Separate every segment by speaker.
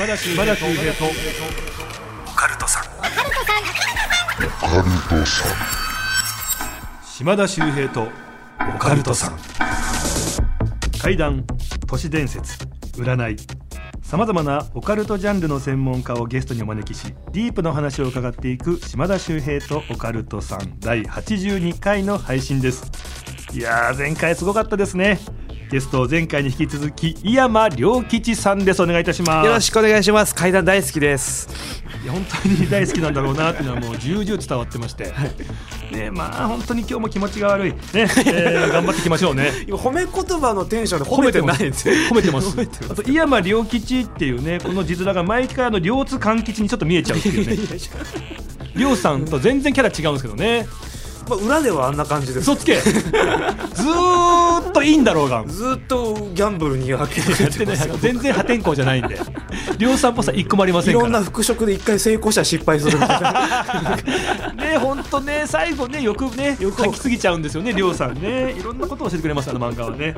Speaker 1: 島田秀平とオカルトさん。島田秀平とオカルトさん。怪談都市伝説占い。さまざまなオカルトジャンルの専門家をゲストにお招きしディープの話を伺っていく島田秀平とオカルトさん。第82回の配信です。いやー前回すごかったですねゲスト前回に引き続き井山良吉さんです。お願いいたします。
Speaker 2: よろしくお願いします。階段大好きです。
Speaker 1: いや本当に大好きなんだろうなっていうのはもう重々伝わってまして、ねまあ本当に今日も気持ちが悪い。ね、えー 頑張っていきましょうね。
Speaker 2: 今褒め言葉のテンションで褒めてないんです。よ
Speaker 1: 褒めてます。あと井山良吉っていうねこの字面が毎回あの両津勘吉にちょっと見えちゃうっていうね。亮さんと全然キャラ違うんですけどね
Speaker 2: まあ裏ではあんな感じです
Speaker 1: 嘘つけ。ずーっといいんだろうが。
Speaker 2: ずっとギャンブルに分けて
Speaker 1: やってない全然破天荒じゃないんで。亮さんっぽさ一個もありませんから。
Speaker 2: いろんな復職で一回成功したら失敗するみたいな。
Speaker 1: ね本当ね最後ねよくねよく書きすぎちゃうんですよねりょうさんね。いろんなことを教えてくれますあの漫画はね。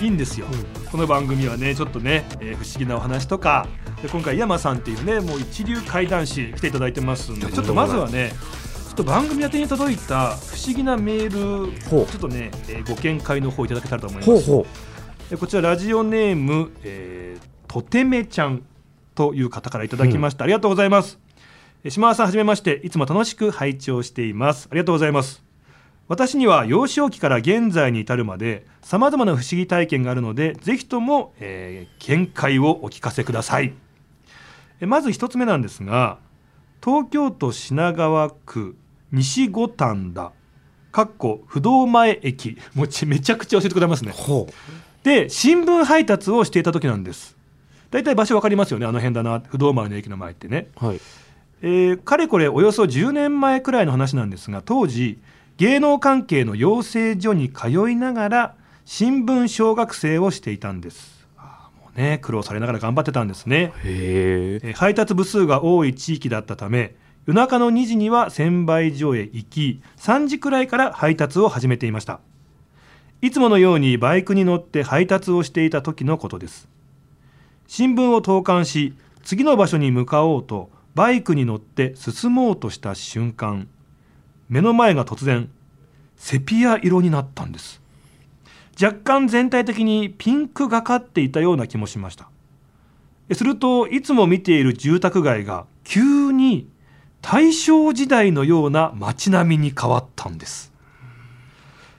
Speaker 1: いいんですよ、この番組はねちょっとね、えー不思議なお話とか。で今回山さんっていうねもう一流怪談師来ていただいてますんで。ちょっとまずはねと番組宛てに届いた不思議なメールちょっとね、えーご見解の方いただけたらと思います。
Speaker 2: ほ
Speaker 1: こちらラジオネーム、えーとてめちゃんという方からいただきました、ありがとうございます。えー島田さんはじめましていつも楽しく拝聴しています。ありがとうございます。私には幼少期から現在に至るまでさまざまな不思議体験があるのでぜひとも、えー見解をお聞かせください。えまず一つ目なんですが東京都品川区西五反田かっこ不動前駅。もうちめちゃくちゃ教えてくれますね。で新聞配達をしていた時なんです。大体場所分かりますよねあの辺だな不動前の駅の前ってね、
Speaker 2: うはい。
Speaker 1: えーかれこれおよそ10年前くらいの話なんですが当時芸能関係の養成所に通いながら新聞小学生をしていたんです。あーもうね苦労されながら頑張ってたんですね。
Speaker 2: へえ
Speaker 1: えー配達部数が多い地域だったため夜中の2時には専売所へ行き3時くらいから配達を始めていました。いつものようにバイクに乗って配達をしていた時のことです。新聞を投函し次の場所に向かおうとバイクに乗って進もうとした瞬間目の前が突然セピア色になったんです。若干全体的にピンクがかっていたような気もしました。するといつも見ている住宅街が急に大正時代のような街並みに変わったんです。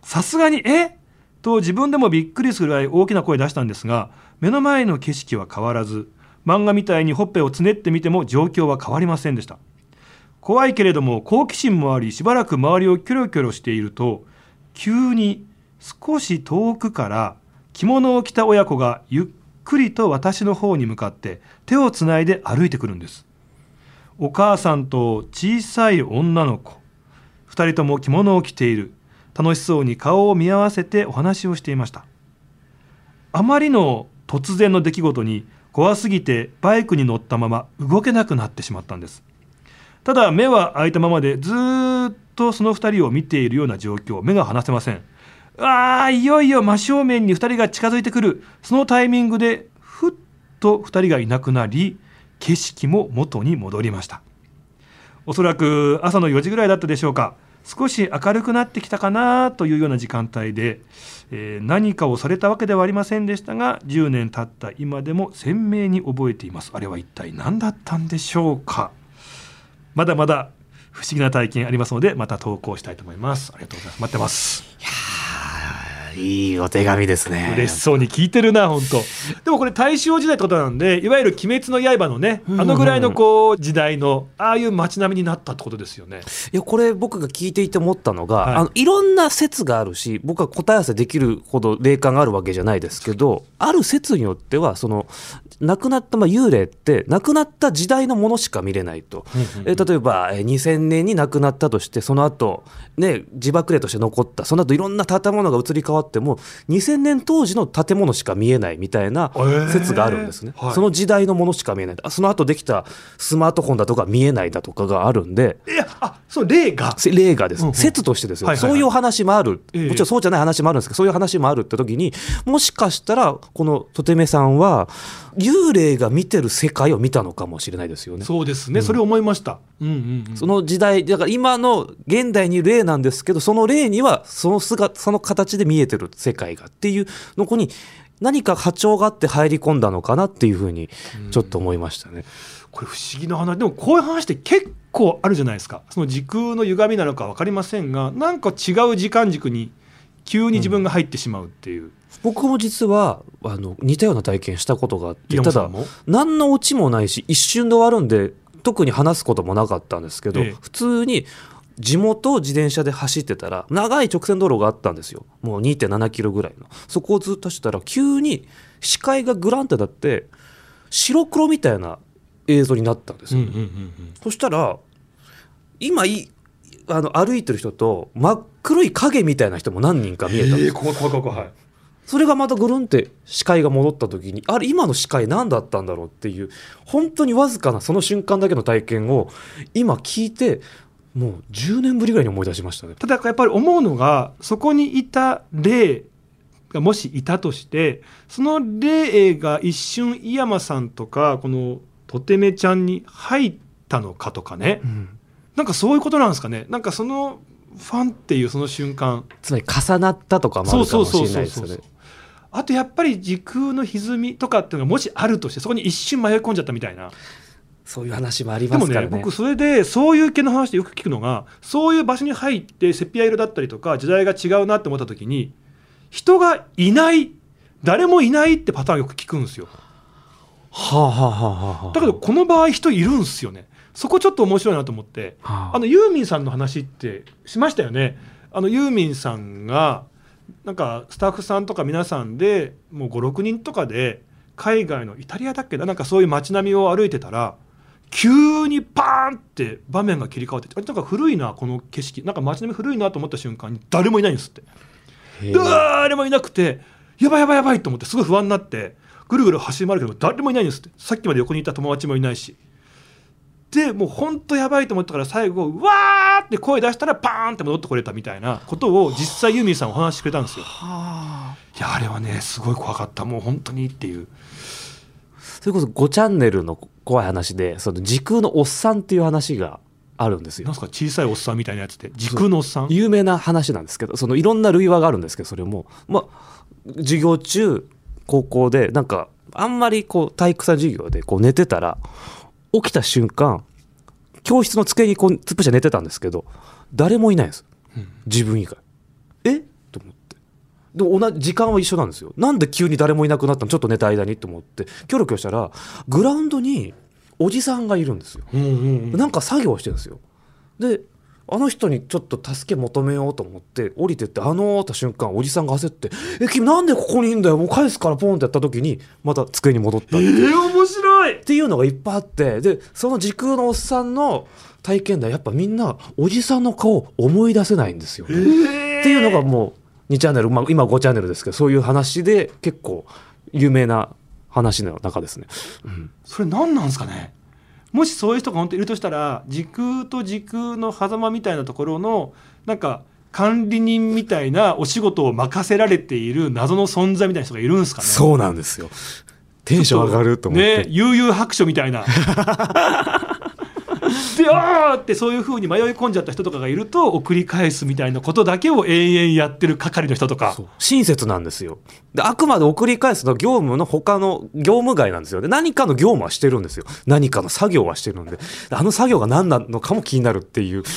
Speaker 1: さすがにえ？と自分でもびっくりするぐらい大きな声出したんですが目の前の景色は変わらず漫画みたいにほっぺをつねってみても状況は変わりませんでした。怖いけれども好奇心もありしばらく周りをキョロキョロしていると急に少し遠くから着物を着た親子がゆっくりと私の方に向かって手をつないで歩いてくるんです。お母さんと小さい女の子。二人とも着物を着ている。楽しそうに顔を見合わせてお話をしていました。あまりの突然の出来事に怖すぎてバイクに乗ったまま動けなくなってしまったんです。ただ目は開いたままでずっとその2人を見ているような状況。目が離せません。あーいよいよ真正面に2人が近づいてくる。そのタイミングでふっと2人がいなくなり景色も元に戻りました。おそらく朝の4時ぐらいだったでしょうか。少し明るくなってきたかなというような時間帯で、えー何かをされたわけではありませんでしたが10年経った今でも鮮明に覚えています。あれは一体何だったんでしょうか。まだまだ不思議な体験ありますのでまた投稿したいと思います。ありがとうございます。待ってます。
Speaker 2: いいお手紙ですね。
Speaker 1: 嬉しそうに聞いてるな本当。でもこれ大正時代ってことなんでいわゆる「鬼滅の刃」のねあのぐらいのこう時代のああいう街並みになったってことですよね。
Speaker 2: いやこれ僕が聞いていて思ったのが、
Speaker 1: はい。
Speaker 2: い、あのいろんな説があるし僕は答え合わせできるほど霊感があるわけじゃないですけどある説によってはその亡くなった、まあ、幽霊って亡くなった時代のものしか見れないと、え例えばえー2000年に亡くなったとしてその後ね自爆霊として残ったその後いろんな建物が移り変わっても2000年当時の建物しか見えないみたいな
Speaker 1: ー。
Speaker 2: 説があるんですね、
Speaker 1: はい。
Speaker 2: その時代のものしか見えない。あその後できたスマートフォンだとか見えないだとかがあるんで。
Speaker 1: いやあそう例が
Speaker 2: せ例がです、
Speaker 1: うんうん。
Speaker 2: 説としてですよ、
Speaker 1: はいはいはい。
Speaker 2: そういう話もある、
Speaker 1: ええ。
Speaker 2: もちろんそうじゃない話もあるんですけど、そういう話もあるって時に、もしかしたら、このとてめさんは、幽幽霊が見てる世界を見たのかもしれないですよね。
Speaker 1: そうですね、それ思いました。うんうんうん。
Speaker 2: その時代だから今の現代に霊なんですけどその霊にはその姿その形で見えてる世界がっていうのこに何か波長があって入り込んだのかなっていうふうにちょっと思いましたね。
Speaker 1: これ不思議な話。でもこういう話って結構あるじゃないですか。その時空の歪みなのか分かりませんがなんか違う時間軸に急に自分が入ってしまうっていう、
Speaker 2: 僕も実はあの似たような体験したことがあってただ何のオチもないし一瞬で終わるんで特に話すこともなかったんですけど、
Speaker 1: ええ。
Speaker 2: 普通に地元を自転車で走ってたら長い直線道路があったんですよ。もう2 7キロぐらいの。そこをずっと走ってたら急に視界がグランってなって白黒みたいな映像になったんですよ、
Speaker 1: うんうんうんうん。
Speaker 2: そしたら今いあの歩いてる人と真っ黒い影みたいな人も何人か見えたんです。よ
Speaker 1: えー、怖い怖い怖い
Speaker 2: それがまたぐるんって視界が戻った時にあれ今の視界何だったんだろうっていう本当にわずかなその瞬間だけの体験を今聞いてもう10年ぶりぐらいに思い出しましたね。
Speaker 1: ただやっぱり思うのがそこにいた霊がもしいたとしてその霊が一瞬井山さんとかこのとてめちゃんに入ったのかとかね。なんかそういうことなんですかね。なんかそのファンっていうその瞬間。
Speaker 2: つまり重なったとかもあるかもしれないですよね。
Speaker 1: あとやっぱり時空の歪みとかっていうのがもしあるとしてそこに一瞬迷い込んじゃったみたいな。
Speaker 2: そういう話もあり
Speaker 1: でも
Speaker 2: ますからね。
Speaker 1: ね僕それでそういう系の話でよく聞くのがそういう場所に入ってセピア色だったりとか時代が違うなって思った時に人がいない誰もいないってパターンよく聞くんですよ。
Speaker 2: はあはあはあはあ。
Speaker 1: だけどこの場合人いるんですよね。そこちょっと面白いなと思って。
Speaker 2: はあ。
Speaker 1: あのユーミンさんの話ってしましたよね。あのユーミンさんがなんかスタッフさんとか皆さんでもう56人とかで海外のイタリアだっけな？なんかそういう街並みを歩いてたら急にパーンって場面が切り替わってあれなんか古いなこの景色。なんか街並み古いなと思った瞬間に誰もいないんですって。誰もいなくてやばいやばいやばいと思ってすごい不安になってぐるぐる走り回るけど誰もいないんですって。さっきまで横にいた友達もいないしでもう本当やばいと思ったから最後うわーって声出したらパーンって戻ってこれたみたいなことを実際ユーミンさんお話ししてくれたんですよ。
Speaker 2: はあ。
Speaker 1: いやあれはねすごい怖かった。もう本当にっていう。
Speaker 2: それこそ5チャンネルの怖い話でその時空のおっさんっていう話があるんですよ。
Speaker 1: なん。すか小さいおっさんみたいなやつって時空のおっさん。
Speaker 2: 有名な話なんですけどそのいろんな類話があるんですけどそれも、まあ、授業中高校でなんかあんまりこう体育祭授業でこう寝てたら起きた瞬間教室の机にこう突っ伏して寝てたんですけど誰もいないんです。
Speaker 1: うん
Speaker 2: 自分以外。え？と思って。でも同じ時間は一緒なんですよ。なんで急に誰もいなくなったの？ちょっと寝た間に？と思って。キョロキョロしたらグラウンドにおじさんがいるんですよ。
Speaker 1: うんうんうん。
Speaker 2: なんか作業をしてるんですよ。であの人にちょっと助け求めようと思って降りてってあのーった瞬間おじさんが焦って「え君なんでここにいんだよ？もう返すからポン」ってやった時にまた机に戻ったっ
Speaker 1: えー、面白い！
Speaker 2: ていうのがいっぱいあってでその時空のおっさんの体験談やっぱみんなおじさんの顔を思い出せないんですよ、
Speaker 1: えー。
Speaker 2: っていうのがもう2チャンネル、まあ、今5チャンネルですけどそういう話で結構有名な話の中ですね。うん。
Speaker 1: それ何なんですかね？もしそういう人が本当にいるとしたら時空と時空の狭間みたいなところのなんか管理人みたいなお仕事を任せられている謎の存在みたいな人がいるんですかね？
Speaker 2: そうなんですよ。テンション上がると思って、
Speaker 1: ね悠々白書みたいな であーってそういうふうに迷い込んじゃった人とかがいると送り返すみたいなことだけを延々やってる係の人とか。
Speaker 2: 親切なんですよ。であくまで送り返すのは業務の他の業務外なんですよ。で何かの業務はしてるんですよ。何かの作業はしてるんで。あの作業が何なのかも気になるっていう。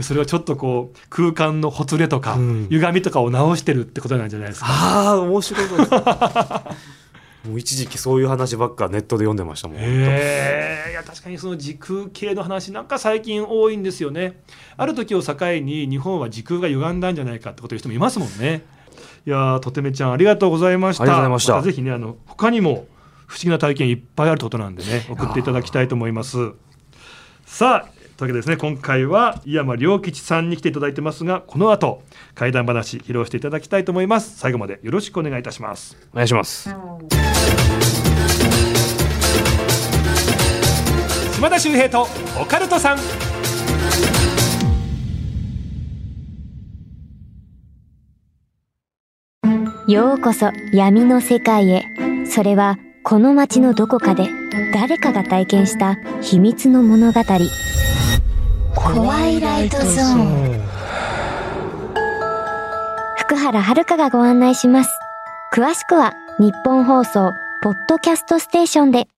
Speaker 1: それはちょっとこう空間のほつれとか、
Speaker 2: うん。
Speaker 1: 歪みとかを直してるってことなんじゃないですか。
Speaker 2: ああ面白いです もう一時期そういう話ばっかネットで読んでましたもん、
Speaker 1: へえいや確かにその時空系の話なんか最近多いんですよね。ある時を境に日本は時空が歪んだんじゃないかってこと言う人もいますもんね。いやーとてめちゃんありがとうございました。
Speaker 2: ありがとうございました。
Speaker 1: ぜひねあの他にも不思議な体験いっぱいあることなんでね 送っていただきたいと思います。さあというわけでですね今回は井山良吉さんに来ていただいてますがこの後怪談話披露していただきたいと思います。最後までよろしくお願いいたします。
Speaker 2: お願いします
Speaker 1: 島田秀平とオカルトさん。
Speaker 3: ようこそ闇の世界へ。それはこの街のどこかで誰かが体験した秘密の物語。怖いライトゾーン。福原遥がご案内します。詳しくは日本放送ポッドキャストステーションで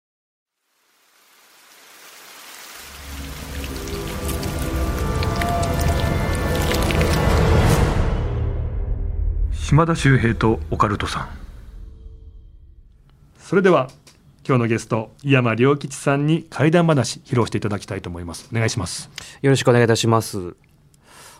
Speaker 1: 島田秀平とオカルトさん。それでは今日のゲスト井山良吉さんに怪談話披露していただきたいと思います。お願いします。
Speaker 2: よろしくお願いいたします。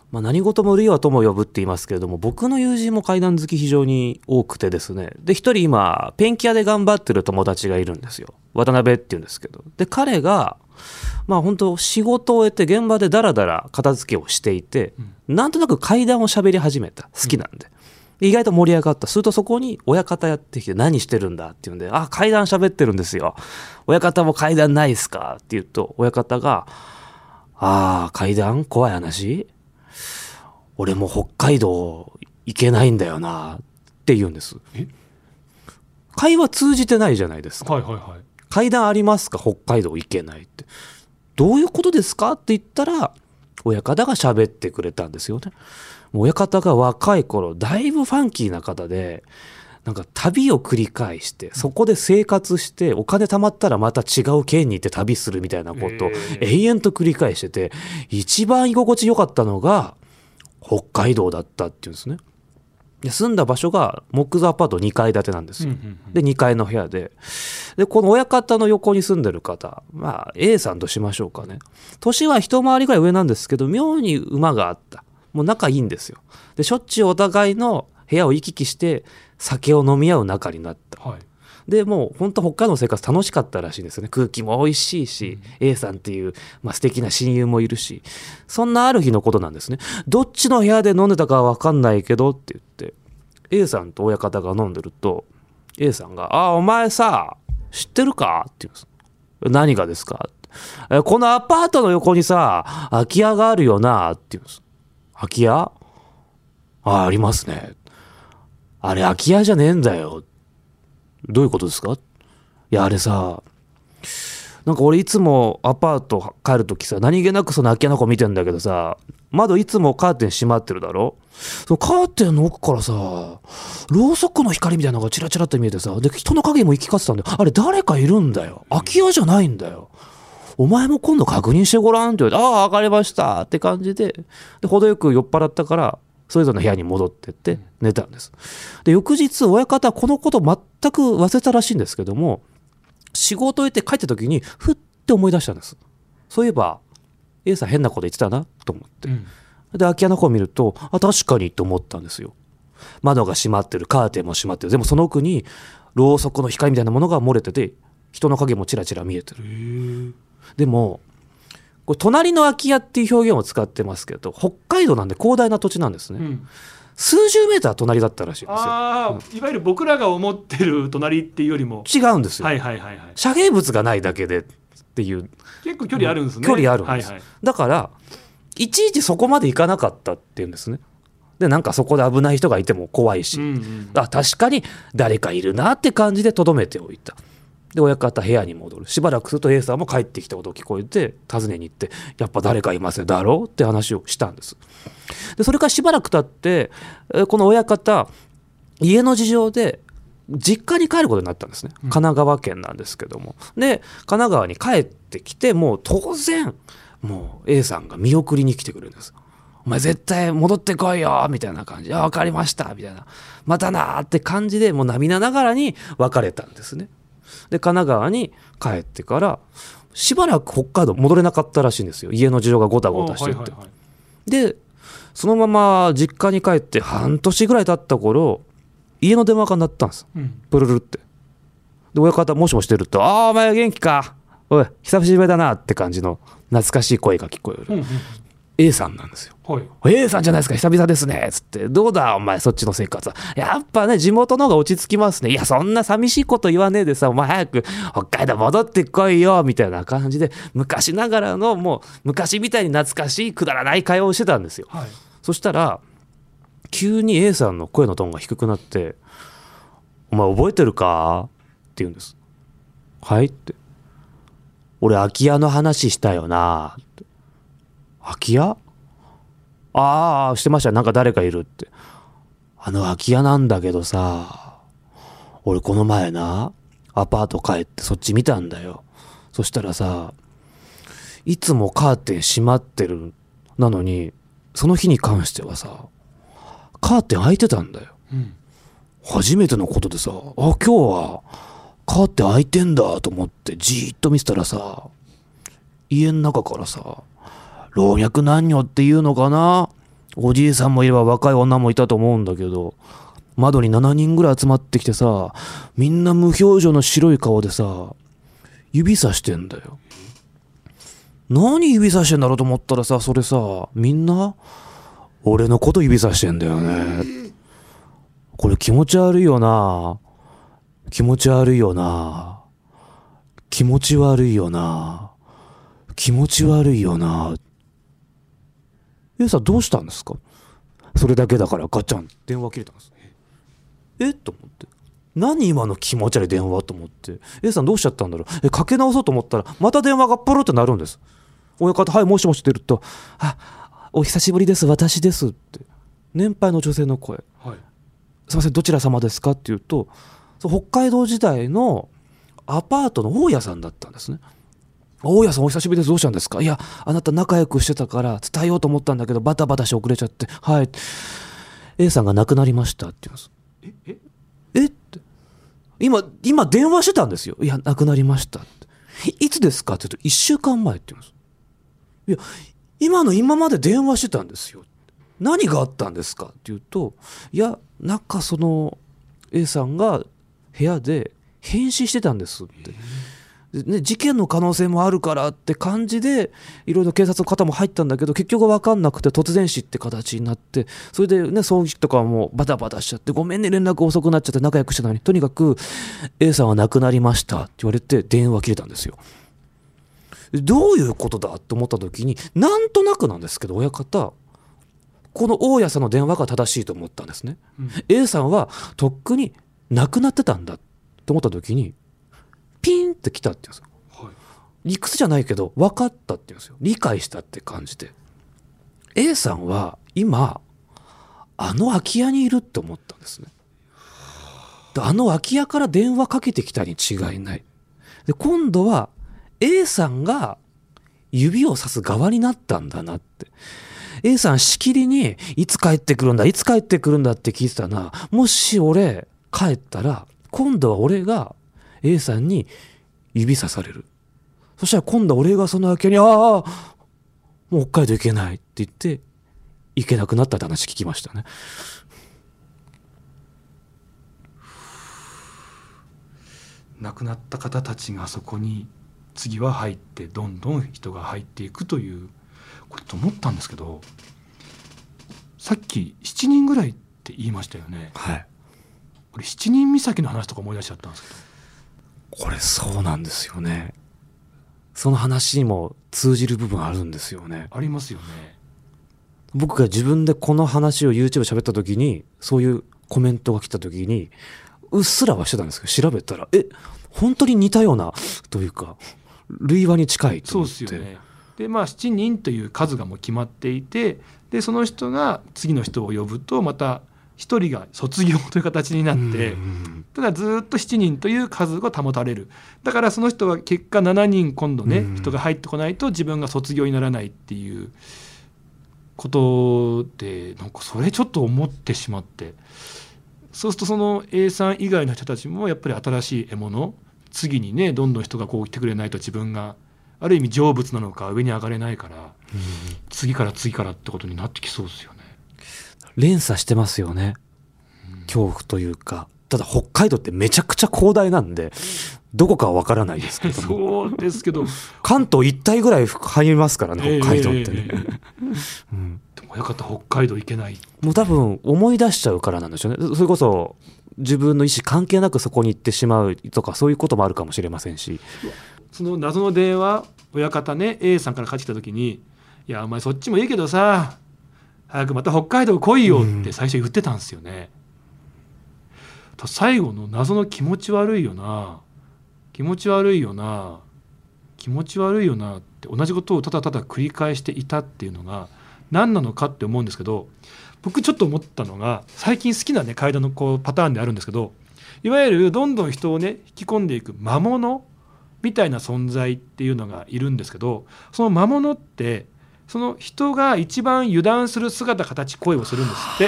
Speaker 2: まあ、何事も類は友を呼ぶって言いますけれども僕の友人も怪談好き非常に多くてですね。で一人今ペンキ屋で頑張ってる友達がいるんですよ。渡辺っていうんですけど。で彼がまあ本当仕事を終えて現場でダラダラ片付けをしていて、なんとなく怪談を喋り始めた。好きなんで。で意外と盛り上がった。するとそこに親方やってきて何してるんだって言うんで、あ、階段喋ってるんですよ。親方も階段ないっすかって言うと、親方が、ああ、階段怖い話？俺も北海道行けないんだよなって言うんです
Speaker 1: え？
Speaker 2: 会話通じてないじゃないですか。
Speaker 1: はいはいはい
Speaker 2: 階段ありますか？北海道行けないって。どういうことですか？って言ったら、親方が喋ってくれたんですよね。親方が若い頃、だいぶファンキーな方で、なんか旅を繰り返して、そこで生活して、お金貯まったらまた違う県に行って旅するみたいなことを
Speaker 1: え。
Speaker 2: 永遠と繰り返してて、一番居心地良かったのが、北海道だったっていうんですね。で住んだ場所が木造アパート2階建てなんですよ。で2階の部屋で。でこの親方の横に住んでる方まあ A さんとしましょうかね。年は一回りぐらい上なんですけど妙に馬があったもう仲いいんですよ。でしょっちゅうお互いの部屋を行き来して酒を飲み合う仲になった。
Speaker 1: はい。
Speaker 2: でもう本当北海道の生活楽しかったらしいんですよね。空気も美味しいし、A さんっていう、まあ、素敵な親友もいるし。そんなある日のことなんですね。どっちの部屋で飲んでたかは分かんないけどって言って A さんと親方が飲んでると A さんが「あお前さ知ってるか?」って言うんです何がですか?」えこのアパートの横にさ空き家があるよな」って言うんです空き家？あありますね。あれ空き家じゃねえんだよ。どういうことですか？いやあれさなんか俺いつもアパート帰るときさ何気なくその空き家の子見てんだけどさ窓いつもカーテン閉まってるだろ？そのカーテンの奥からさろうそくの光みたいなのがチラチラって見えてさで人の影も行き交ってたんだよ。あれ誰かいるんだよ。空き家じゃないんだよ。お前も今度確認してごらんって言われて、ああ、わかりましたって感じで、で、程よく酔っ払ったから、それぞれの部屋に戻ってって寝たんです。で、翌日、親方はこのこと全く忘れたらしいんですけども、仕事を終えて帰った時に、ふって思い出したんです。そういえば、A さん変なこと言ってたなと思って。
Speaker 1: うん
Speaker 2: で、空き家の方を見ると、あ、確かにと思ったんですよ。窓が閉まってる、カーテンも閉まってる。でもその奥に、ろうそくの光みたいなものが漏れてて、人の影もちらちら見えてる。でも、これ隣の空き家っていう表現を使ってますけど、北海道なんで広大な土地なんですね。
Speaker 1: うん
Speaker 2: 数十メーター隣だったらしいんですよ。
Speaker 1: ああいわゆる僕らが思ってる隣っていうよりも
Speaker 2: 違うんですよ。
Speaker 1: はいはいはいはい
Speaker 2: 遮蔽物がないだけでっていう。
Speaker 1: 結構距離あるんですね
Speaker 2: 距離あるんです。
Speaker 1: はいはい
Speaker 2: だから、いちいちそこまで行かなかったっていうんですね。で、なんかそこで危ない人がいても怖いし、
Speaker 1: うんうん
Speaker 2: あ、確かに誰かいるなって感じで留めておいた。で、親方部屋に戻る。しばらくすると A さんも帰ってきた音聞こえて、訪ねに行って、やっぱ誰かいますよ、だろうって話をしたんです。で、それからしばらく経って、えーこの親方、家の事情で、実家に帰ることになったんですね。神奈川県なんですけども。で、神奈川に帰ってきて、もう当然、もう A さんが見送りに来てくれるんです。お前絶対戻ってこいよみたいな感じで、あ、わかりましたみたいな。またなーって感じで、もう涙ながらに別れたんですね。で、神奈川に帰ってから、しばらく北海道戻れなかったらしいんですよ。家の事情がごたごたしてて。
Speaker 1: おはいはいはい
Speaker 2: で、そのまま実家に帰って半年ぐらい経った頃、家の電話が鳴ったんです。
Speaker 1: うん
Speaker 2: プルルって。で、親方もしもしてると、ああ、お前元気か。おい、久しぶりだなって感じの懐かしい声が聞こえる。
Speaker 1: うんうん
Speaker 2: A さんなんですよ。
Speaker 1: はい
Speaker 2: A さんじゃないですか、久々ですね。つって、どうだ、お前、そっちの生活は。やっぱね、地元の方が落ち着きますね。いや、そんな寂しいこと言わねえでさ、お前早く北海道戻ってこいよ、みたいな感じで、昔ながらの、もう、昔みたいに懐かしい、くだらない会話をしてたんですよ。
Speaker 1: はい
Speaker 2: そしたら、急に A さんの声のトーンが低くなって、お前覚えてるか？って言うんです。はいって。俺、空き家の話したよな。空き家？ああ、してました。なんか誰かいるって。あの空き家なんだけどさ、俺この前な、アパート帰ってそっち見たんだよ。そしたらさ、いつもカーテン閉まってる。なのに、その日に関してはさ、カーテン開いてたんだよ。
Speaker 1: うん
Speaker 2: 初めてのことでさ、あ、今日はカーテン開いてんだと思ってじーっと見てたらさ、家の中からさ、老若男女っていうのかな？おじいさんもいれば若い女もいたと思うんだけど、窓に7人ぐらい集まってきてさ、みんな無表情の白い顔でさ、指さしてんだよ。何指さしてんだろうと思ったらさ、それさ、みんな、俺のこと指さしてんだよね。これ気持ち悪いよな。気持ち悪いよな。気持ち悪いよな。気持ち悪いよな。A さんどうしたんですか？それだけだからガチャン。電話切れたんです。えと思って。何今の気持ち悪い電話と思って。A さんどうしちゃったんだろう。えかけ直そうと思ったらまた電話がプルってなるんです。親方はいもしもしって言うと。あお久しぶりです。私ですって。年配の女性の声。
Speaker 1: はい。
Speaker 2: すいませんどちら様ですかって言うと北海道時代のアパートの大家さんだったんですね大家さんお久しぶりです。どうしたんですかいやあなた仲良くしてたから伝えようと思ったんだけどバタバタして遅れちゃって。はい。A さんが亡くなりましたって言います。
Speaker 1: ええ？
Speaker 2: え？って。今今電話してたんですよいや亡くなりましたっていいつですか？って言うと1週間前って言いますいや今の今まで電話してたんですよ何があったんですか？って言うといやなんかその A さんが部屋で変死してたんですって。でね、事件の可能性もあるからって感じでいろいろ警察の方も入ったんだけど結局分かんなくて突然死って形になってそれでね葬儀とかもバタバタしちゃってごめんね連絡遅くなっちゃって仲良くしてたのにとにかく A さんは亡くなりましたって言われて電話切れたんですよ。どういうことだと思った時になんとなくなんですけど親方この大家さんの電話が正しいと思ったんですね。
Speaker 1: うん
Speaker 2: A さんはとっくに亡くなってたんだと思った時にピンって来たって言うんですよ。
Speaker 1: はい。
Speaker 2: 理屈じゃないけど分かったって言うんですよ。理解したって感じで。A さんは今あの空き家にいるって思ったんですね。であの空き家から電話かけてきたに違いない。で今度は A さんが指をさす側になったんだなって。A さんしきりにいつ帰ってくるんだいつ帰ってくるんだって聞いてたな。もし俺帰ったら今度は俺が A さんに指さされるそしたら今度は俺がその空き家に、ああ、もう北海道行けないって言って、行けなくなったって話聞きましたね。
Speaker 1: 亡くなった方たちがそこに次は入ってどんどん人が入っていくというこれと思ったんですけどさっき7人ぐらいって言いましたよね
Speaker 2: はい。
Speaker 1: これ7人岬の話とか思い出しちゃったんですけど
Speaker 2: これそうなんですよね。その話にも通じる部分あるんですよね。
Speaker 1: ありますよね
Speaker 2: 僕が自分でこの話を YouTube 喋った時に、そういうコメントが来た時に、うっすらはしてたんですけど、調べたら、え、本当に似たような、というか、類話に近いと
Speaker 1: そう
Speaker 2: 思って。
Speaker 1: ですよねでまあ7人という数がもう決まっていてでその人が次の人を呼ぶとまた1人が卒業という形になって、
Speaker 2: うん
Speaker 1: ただずっと7人という数が保たれる。だからその人は結果7人今度ね、
Speaker 2: うん
Speaker 1: 人が入ってこないと自分が卒業にならないっていうことでなんかそれちょっと思ってしまって。そうするとその A さん以外の人たちもやっぱり新しい獲物次にねどんどん人がこう来てくれないと自分がある意味成仏なのか上に上がれないから次から次からってことになってきそうですよね。
Speaker 2: 連鎖してますよね。恐怖というか。ただ北海道ってめちゃくちゃ広大なんで、どこかはわからないですけども。
Speaker 1: そうですけど
Speaker 2: 関東一帯ぐらい入りますからね、北海道ってね。
Speaker 1: ええ
Speaker 2: うん
Speaker 1: でも親方北海道行けない
Speaker 2: もう多分思い出しちゃうからなんでしょうね。それこそ自分の意思関係なくそこに行ってしまうとかそういうこともあるかもしれませんし。
Speaker 1: その謎の電話親方ね A さんから帰ってきた時に「いやお前そっちもいいけどさ早くまた北海道来いよ」って最初言ってたんですよね。と最後の謎の気持ち悪いよな。気持ち悪いよな。気持ち悪いよなって同じことをただただ繰り返していたっていうのが何なのかって思うんですけど僕ちょっと思ったのが最近好きなね階段のこうパターンであるんですけどいわゆるどんどん人をね引き込んでいく魔物みたいな存在っていうのがいるんですけどその魔物ってその人が一番油断する姿形声をするんですって。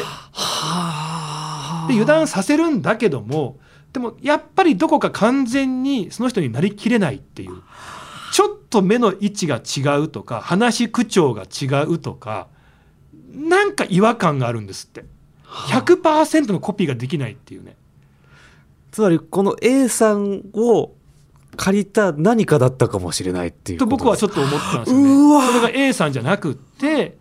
Speaker 1: で油断させるんだけどもでもやっぱりどこか完全にその人になりきれないっていう。ちょっと目の位置が違うとか話し口調が違うとかなんか違和感があるんですって。100%のコピーができないっていうね。
Speaker 2: つまりこの A さんを借りた何かだったかもしれないっていう
Speaker 1: と僕はちょ
Speaker 2: っ
Speaker 1: っと思ったんですよね。
Speaker 2: うわ。
Speaker 1: それが A さんじゃなくって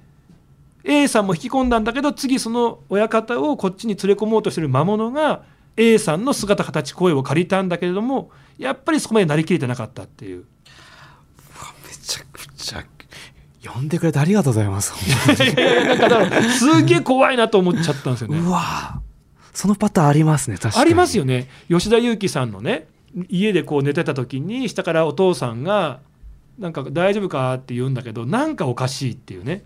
Speaker 1: A さんも引き込んだんだけど次その親方をこっちに連れ込もうとしてる魔物が A さんの姿形声を借りたんだけれどもやっぱりそこまでなりきれてなかったっていう。
Speaker 2: めちゃくちゃ呼んでくれてありがとうございます
Speaker 1: いやいやなんかだからすげえ怖いなと思っちゃったんですよね。
Speaker 2: うわ。そのパターンありますね確かに。
Speaker 1: ありますよね。吉田裕樹さんのね家でこう寝てた時に下からお父さんが「なんか大丈夫か?」って言うんだけどなんかおかしいっていうね。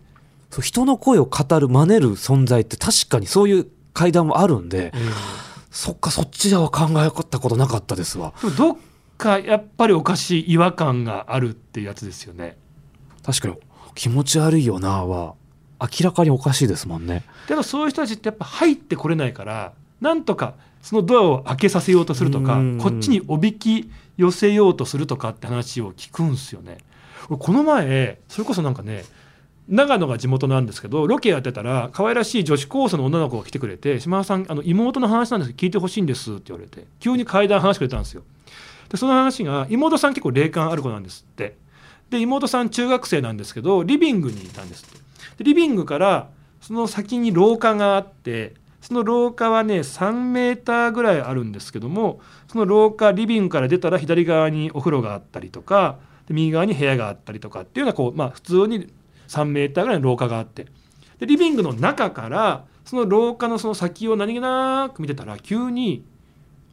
Speaker 2: そう人の声を語る真似る存在って確かにそういう階段もあるんで、そっかそっちでは考えたことなかったですわ。
Speaker 1: どっかやっぱりおかしい違和感があるっていうやつですよね。
Speaker 2: 確かに気持ち悪いよなは明らかにおかしいですもんね。
Speaker 1: でもそういう人たちってやっぱ入ってこれないからなんとかそのドアを開けさせようとするとか
Speaker 2: うん
Speaker 1: こっちにおびき寄せようとするとかって話を聞くんすよね。俺この前それこそなんかね長野が地元なんですけどロケやってたら可愛らしい女子高生の女の子が来てくれて「島田さんあの妹の話なんですけど聞いてほしいんです」って言われて急に階段話してくれたんですよ。でその話が妹さん結構霊感ある子なんですって。で妹さん中学生なんですけどリビングにいたんですって。でリビングからその先に廊下があってその廊下はね3メーターぐらいあるんですけどもその廊下リビングから出たら左側にお風呂があったりとか右側に部屋があったりとかっていうようなこう、まあ、普通に3メーターぐらいの廊下があってでリビングの中からその廊下のその先を何気なく見てたら急に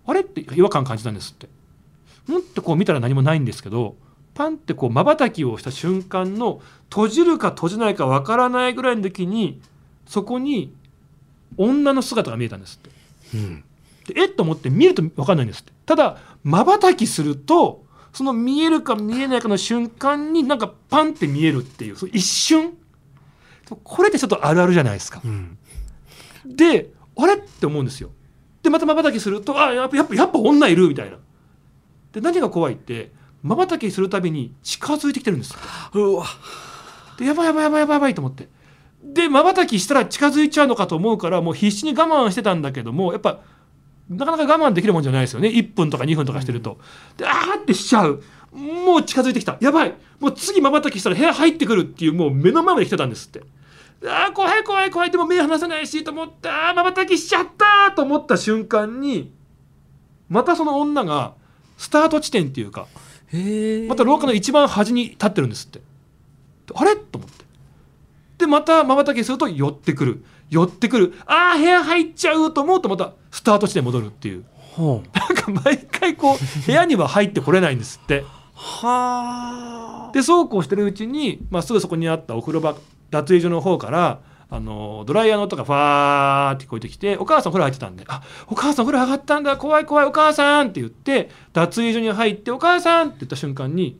Speaker 1: あれって違和感感じたんですって。んってこう見たら何もないんですけどパンってこう瞬きをした瞬間の閉じるか閉じないかわからないぐらいの時にそこに女の姿が見えたんですって。
Speaker 2: うん。
Speaker 1: でえっと思って見ると分かんないんですって。ただまばたきするとその見えるか見えないかの瞬間になんかパンって見えるっていうその一瞬。これってちょっとあるあるじゃないですか。
Speaker 2: うん。
Speaker 1: であれって思うんですよ。でまたまばたきするとあやっぱやっぱやっぱ女いるみたいな。で何が怖いってまばたきするたびに近づいてきてるんです
Speaker 2: うわ。
Speaker 1: でやばいやばいやばいやばいやばいと思ってでまばたきしたら近づいちゃうのかと思うからもう必死に我慢してたんだけどもやっぱなかなか我慢できるもんじゃないですよね1分とか2分とかしてると。であーってしちゃうもう近づいてきたやばいもう次まばたきしたら部屋入ってくるっていうもう目の前まで来てたんですって。あー怖い怖い怖いでも目離せないしと思ってあーまばたきしちゃったと思った瞬間にまたその女がスタート地点っていうかまた廊下の一番端に立ってるんですって。あれ？と思って。で、また瞬きすると寄ってくる。寄ってくる。ああ、部屋入っちゃうと思うとまたスタート地点に戻るっていう。
Speaker 2: ほう
Speaker 1: なんか毎回こう、部屋には入ってこれないんですって。
Speaker 2: はあ
Speaker 1: で、そうこうしてるうちに、まあ、すぐそこにあったお風呂場、脱衣所の方から、あのドライヤーの音がファーって聞こえてきてお母さんお風呂入ってたんで「あお母さんお風呂上がったんだ怖い怖いお母さん」って言って脱衣所に入って「お母さん」って言った瞬間に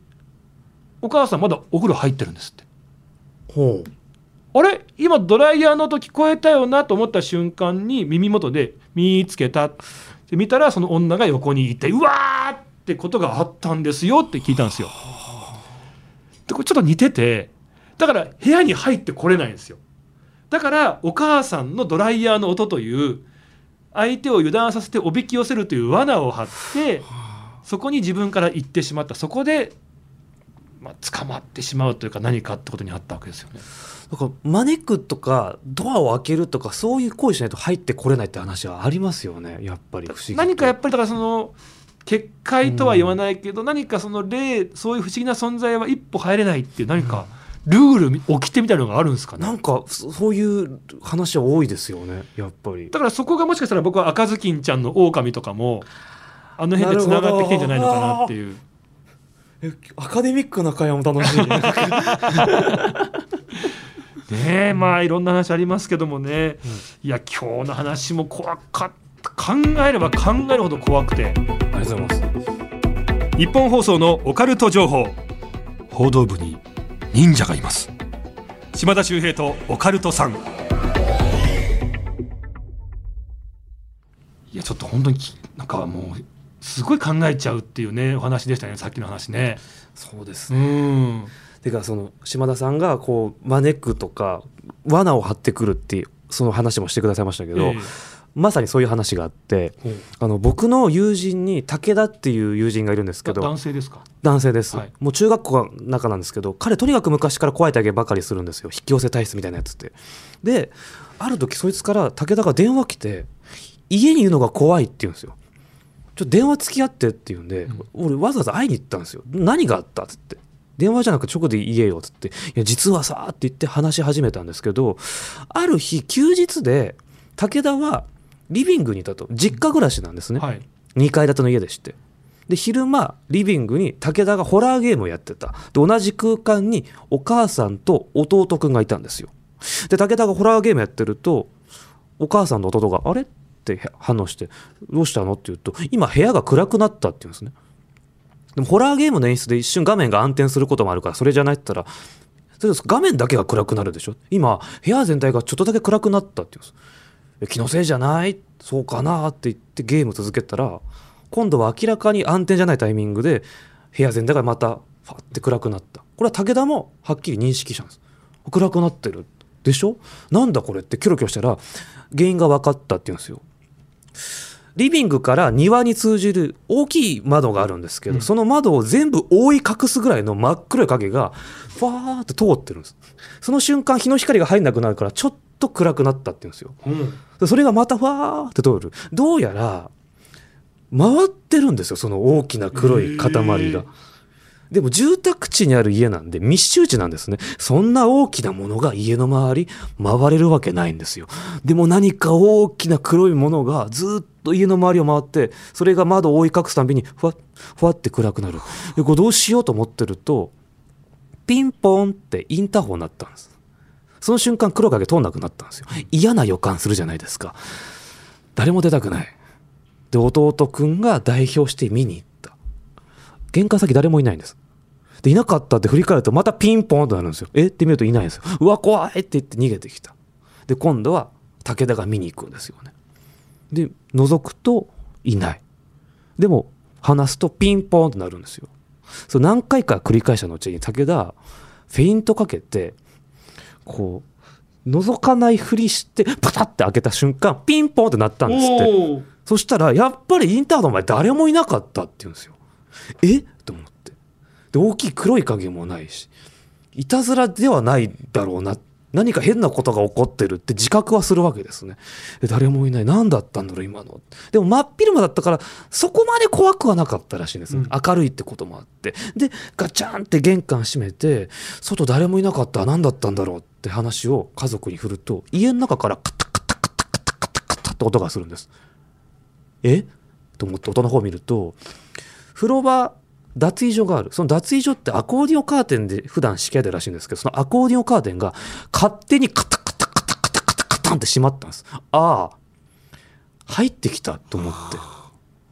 Speaker 1: お母さんまだお風呂入ってるんですって。
Speaker 2: ほう
Speaker 1: あれ？今ドライヤーの音聞こえたよなと思った瞬間に耳元で「見つけた」で見たらその女が横にいて「うわー!」ってことがあったんですよって聞いたんですよ。でこれちょっと似ててだから部屋に入ってこれないんですよ。だからお母さんのドライヤーの音という相手を油断させておびき寄せるという罠を張ってそこに自分から行ってしまったそこで、まあ、捕まってしまうというか何かってことにあったわけですよね。
Speaker 2: だから招くとかドアを開けるとかそういう行為しないと入ってこれないって話はありますよね。やっぱり不思議と。
Speaker 1: 何かやっぱりだからその結界とは言わないけど、何かその霊そういう不思議な存在は一歩入れないっていう何かルール起きてみたいなのがあるんですかね？
Speaker 2: なんかそそういう話は多いですよね。やっぱり。
Speaker 1: だからそこがもしかしたら僕は赤ずきんちゃんの狼とかもあの辺でつながってきてんじゃないのかなっていう。
Speaker 2: えアカデミックな会話も楽しい。
Speaker 1: ねえまあいろんな話ありますけどもね、いや今日の話も怖かった。考えれば考えるほど怖くて。
Speaker 2: ありがとうございます。
Speaker 1: 日本放送のオカルト情報。報道部に忍者がいます。島田秀平とオカルトさん。いやちょっと本当にきなんかもうすごい考えちゃうっていうねお話でしたねさっきの話ね。
Speaker 2: そうです
Speaker 1: う
Speaker 2: ね
Speaker 1: ん。
Speaker 2: てかその島田さんがこう招くとか罠を張ってくるっていうその話もしてくださいましたけど、
Speaker 1: ええ。
Speaker 2: まさにそういう話があってあの僕の友人に武田っていう友人がいるんですけど
Speaker 1: 男性ですか？
Speaker 2: 男性です、
Speaker 1: はい。
Speaker 2: もう中学校の中なんですけど彼とにかく昔から怖い体験ばかりするんですよ。引き寄せ体質みたいなやつって。である時そいつから武田が電話来て家にいるのが怖いって言うんですよちょっと電話付き合ってって言うんで、俺わざわざ会いに行ったんですよ。何があったっつって。電話じゃなく直で言えよっつって「いや実はさ」って言って話し始めたんですけどある日休日で武田はリビングにいたと。実家暮らしなんですね、
Speaker 1: はい。
Speaker 2: 2階建ての家でして。で昼間リビングに武田がホラーゲームをやってた。で同じ空間にお母さんと弟くんがいたんですよ。で武田がホラーゲームやってるとお母さんと弟が「あれ?」って反応して「どうしたの?」って言うと「今部屋が暗くなった」って言うんですね。でもホラーゲームの演出で一瞬画面が暗転することもあるからそれじゃないって言ったらそれ画面だけが暗くなるでしょ。今部屋全体がちょっとだけ暗くなったって言うんです。気のせいじゃない？そうかなって言ってゲーム続けたら今度は明らかに暗転じゃないタイミングで部屋全体がまたファって暗くなった。これは武田もはっきり認識したんです。暗くなってる。でしょ？なんだこれってキョロキョロしたら原因が分かったって言うんですよ。リビングから庭に通じる大きい窓があるんですけど、
Speaker 1: うん。
Speaker 2: その窓を全部覆い隠すぐらいの真っ黒い影がファーって通ってるんです。その瞬間日の光が入んなくなるからちょっと暗くなったって言うんですよ。
Speaker 1: うん。
Speaker 2: でそれがまたファーって通る。どうやら回ってるんですよその大きな黒い塊
Speaker 1: へー。
Speaker 2: が。でも住宅地にある家なんで密集地なんですね。そんな大きなものが家の周り回れるわけないんですよ。でも何か大きな黒いものがずっと家の周りを回ってそれが窓を覆い隠すたびにふわっふわって暗くなる。でこれどうしようと思ってるとピンポンってインターホン鳴ったんです。その瞬間黒影通んなくなったんですよ。嫌な予感するじゃないですか。誰も出たくない。で弟くんが代表して見に行った玄関先誰もいないんです。でいなかったって振り返るとまたピンポンとなるんですよ。え？って見るといないんですよ。うわ怖いって言って逃げてきた。で今度は武田が見に行くんですよね。で覗くといない。でも話すとピンポンとなるんですよ。そう何回か繰り返した後に武田フェイントかけてこう覗かないふりしてパタッて開けた瞬間ピンポンってなったんですって。そしたらやっぱりインターホン前誰もいなかったって言うんですよえ？と思って。で大きい黒い影もないしいたずらではないだろうな。何か変なことが起こってるって自覚はするわけですね。で誰もいない。何だったんだろう今の。でも真っ昼間だったからそこまで怖くはなかったらしいんですね、
Speaker 1: うん。
Speaker 2: 明るいってこともあって。でガチャンって玄関閉めて外誰もいなかった何だったんだろうって話を家族に振ると家の中からカタカタカタカタカタカタって音がするんです。え？と思って音の方を見ると風呂場脱衣所がある。その脱衣所ってアコーディオカーテンで普段仕切られるらしいんですけどそのアコーディオカーテンが勝手にカタカタカタカタカタカタンって閉まったんですああ入ってきたと思って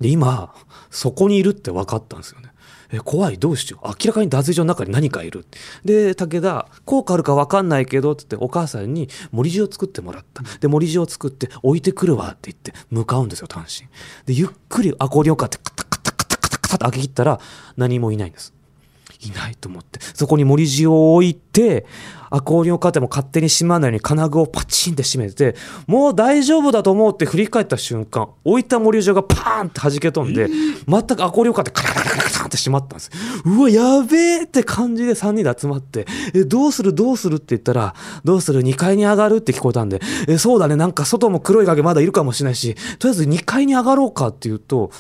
Speaker 2: で今そこにいるって分かったんですよねえ怖いどうしよう明らかに脱衣所の中に何かいるで武田効果あるか分かんないけどっつってお母さんに盛り塩作ってもらったで盛り塩作って置いてくるわって言って向かうんですよ単身でゆっくりアコーディオカーテンカタカタカタカタカタって開け切ったら何もいないんです。いないと思って。そこに盛り塩を置いてアコーディオンカーテンも勝手に閉まらないように金具をパチンって閉めてもう大丈夫だと思うって振り返った瞬間置いた盛り塩がパーンって弾け飛んで全くアコーディオンカーテンカタカタカタカタって閉まったんです。うわやべえって感じで3人で集まってえどうする？どうする？って言ったらどうする？2階に上がるって聞こえたんでえそうだね。なんか外も黒い影まだいるかもしれないしとりあえず2階に上がろうかって言うと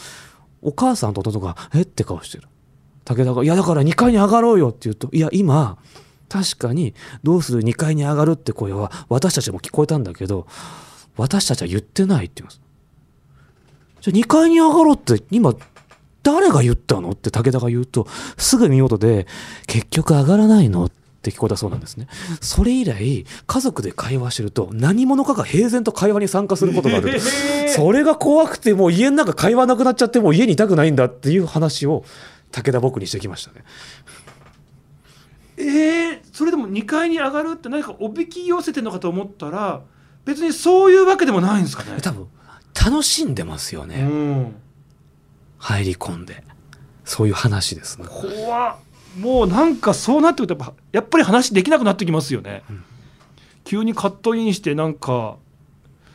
Speaker 2: お母さんと弟がえ？って顔してる。武田が「いやだから2階に上がろうよ」って言うと「いや今確かにどうする2階に上がるって声は私たちも聞こえたんだけど私たちは言ってない」って言います。じゃあ2階に上がろうって今誰が言ったの？って武田が言うとすぐ見事で結局上がらないのって聞こえたそうなんですね。それ以来家族で会話してると何者かが平然と会話に参加することがあるとそれが怖くてもう家の中会話なくなっちゃってもう家にいたくないんだっていう話を武田僕にしてきましたね。
Speaker 1: えー、それでも2階に上がるって何かおびき寄せてるのかと思ったら別にそういうわけでもないんですかね。
Speaker 2: 多分楽しんでますよね、
Speaker 1: うん。
Speaker 2: 入り込んで。そういう話ですね。
Speaker 1: 怖っもうなんかそうなってくるとやっぱり話できなくなってきますよね、
Speaker 2: ん
Speaker 1: 急にカットインしてなんか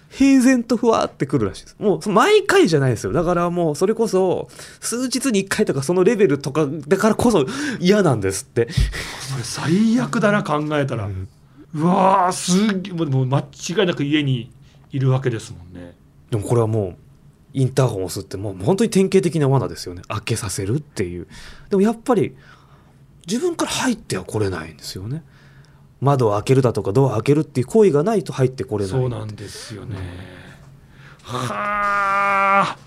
Speaker 2: 平然とふわってくるらしいです。もう毎回じゃないですよ。だからもうそれこそ数日に1回とかそのレベルとかだからこそ嫌なんですって。
Speaker 1: それ最悪だな考えたら、うわーすっげえもうもう間違いなく家にいるわけですもんね。
Speaker 2: でもこれはもうインターホンを押すってもう本当に典型的な罠ですよね。開けさせるっていう。でもやっぱり自分から入ってはこれないんですよね。窓を開けるだとかドアを開けるっていう行為がないと入ってこれない
Speaker 1: そうなんですよね、はあ。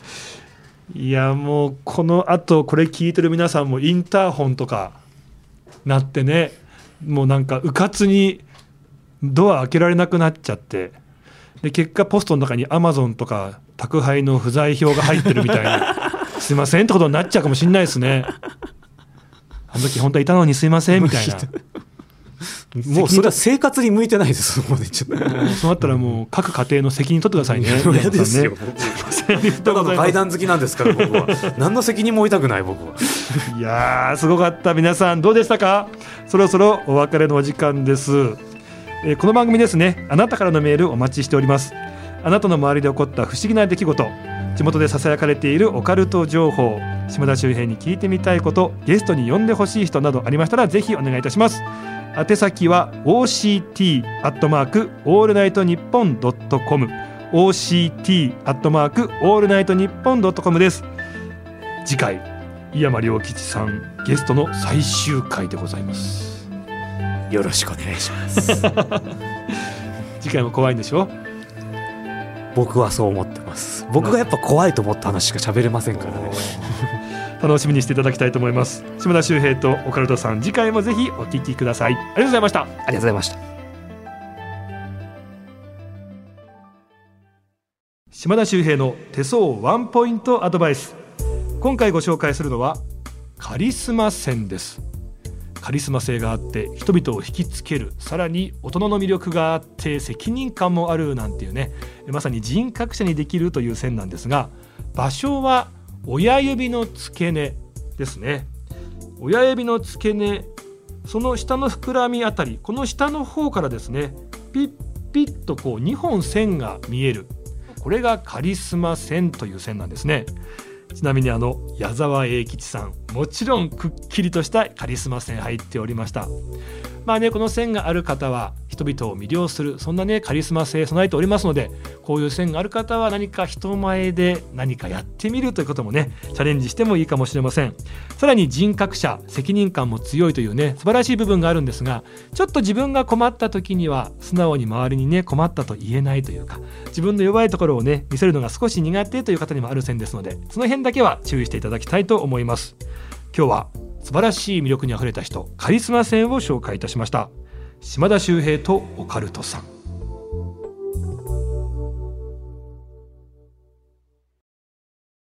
Speaker 1: いやもうこのあとこれ聞いてる皆さんもインターホンとかなってね。もうなんかうかつにドア開けられなくなっちゃって。で結果ポストの中にアマゾンとか宅配の不在票が入ってるみたいな すいませんってことになっちゃうかもしれないですねあの時本当はいたのにすいませんみたいな。
Speaker 2: もうそれは生活に向いてないです。そこまで言っ
Speaker 1: そうなったらもう各家庭の責任取ってくださいね。
Speaker 2: 嫌ですよ。
Speaker 1: ありがとうございます
Speaker 2: 階段好きなんですから僕は。何の責任も負いたくない僕は。い
Speaker 1: やーすごかった。皆さんどうでしたか？そろそろお別れのお時間です、えーこの番組ですね。あなたからのメールお待ちしております。あなたの周りで起こった不思議な出来事。地元でささやかれているオカルト情報島田秀平に聞いてみたいことゲストに呼んでほしい人などありましたらぜひお願いいたします。宛先は OCT アットマークオールナイトニッポンドットコム OCT アットマークオールナイトニッポンドットコムです。次回井山良吉さんゲストの最終回でございます。
Speaker 2: よろしくお願いします。
Speaker 1: 次回も怖いんでしょ？
Speaker 2: 僕はそう思ってます。僕がやっぱ怖いと思った話しか喋れませんからね。
Speaker 1: 楽しみにしていただきたいと思います。島田秀平とオカルトさん次回もぜひお聞きください。ありがとうございました。
Speaker 2: ありがとうございました。
Speaker 1: 島田秀平の手相ワンポイントアドバイス。今回ご紹介するのはカリスマ線ですカリスマ性があって人々を引きつける。さらに大人の魅力があって責任感もあるなんていうね。まさに人格者にできるという線なんですが場所は親指の付け根ですね。親指の付け根その下の膨らみあたりこの下の方からですねピッピッとこう2本線が見える。これがカリスマ線という線なんですね。ちなみにあの矢沢永吉さんもちろんくっきりとしたカリスマ線入っておりました。まあねこの線がある方は人々を魅了するそんなねカリスマ性備えておりますのでこういう線がある方は何か人前で何かやってみるということもねチャレンジしてもいいかもしれません。さらに人格者責任感も強いというね素晴らしい部分があるんですがちょっと自分が困った時には素直に周りにね困ったと言えないというか自分の弱いところをね見せるのが少し苦手という方にもある線ですのでその辺だけは注意していただきたいと思います。今日は素晴らしい魅力にあふれた人カリスマ線を紹介いたしました。島田秀平とオカルトさん。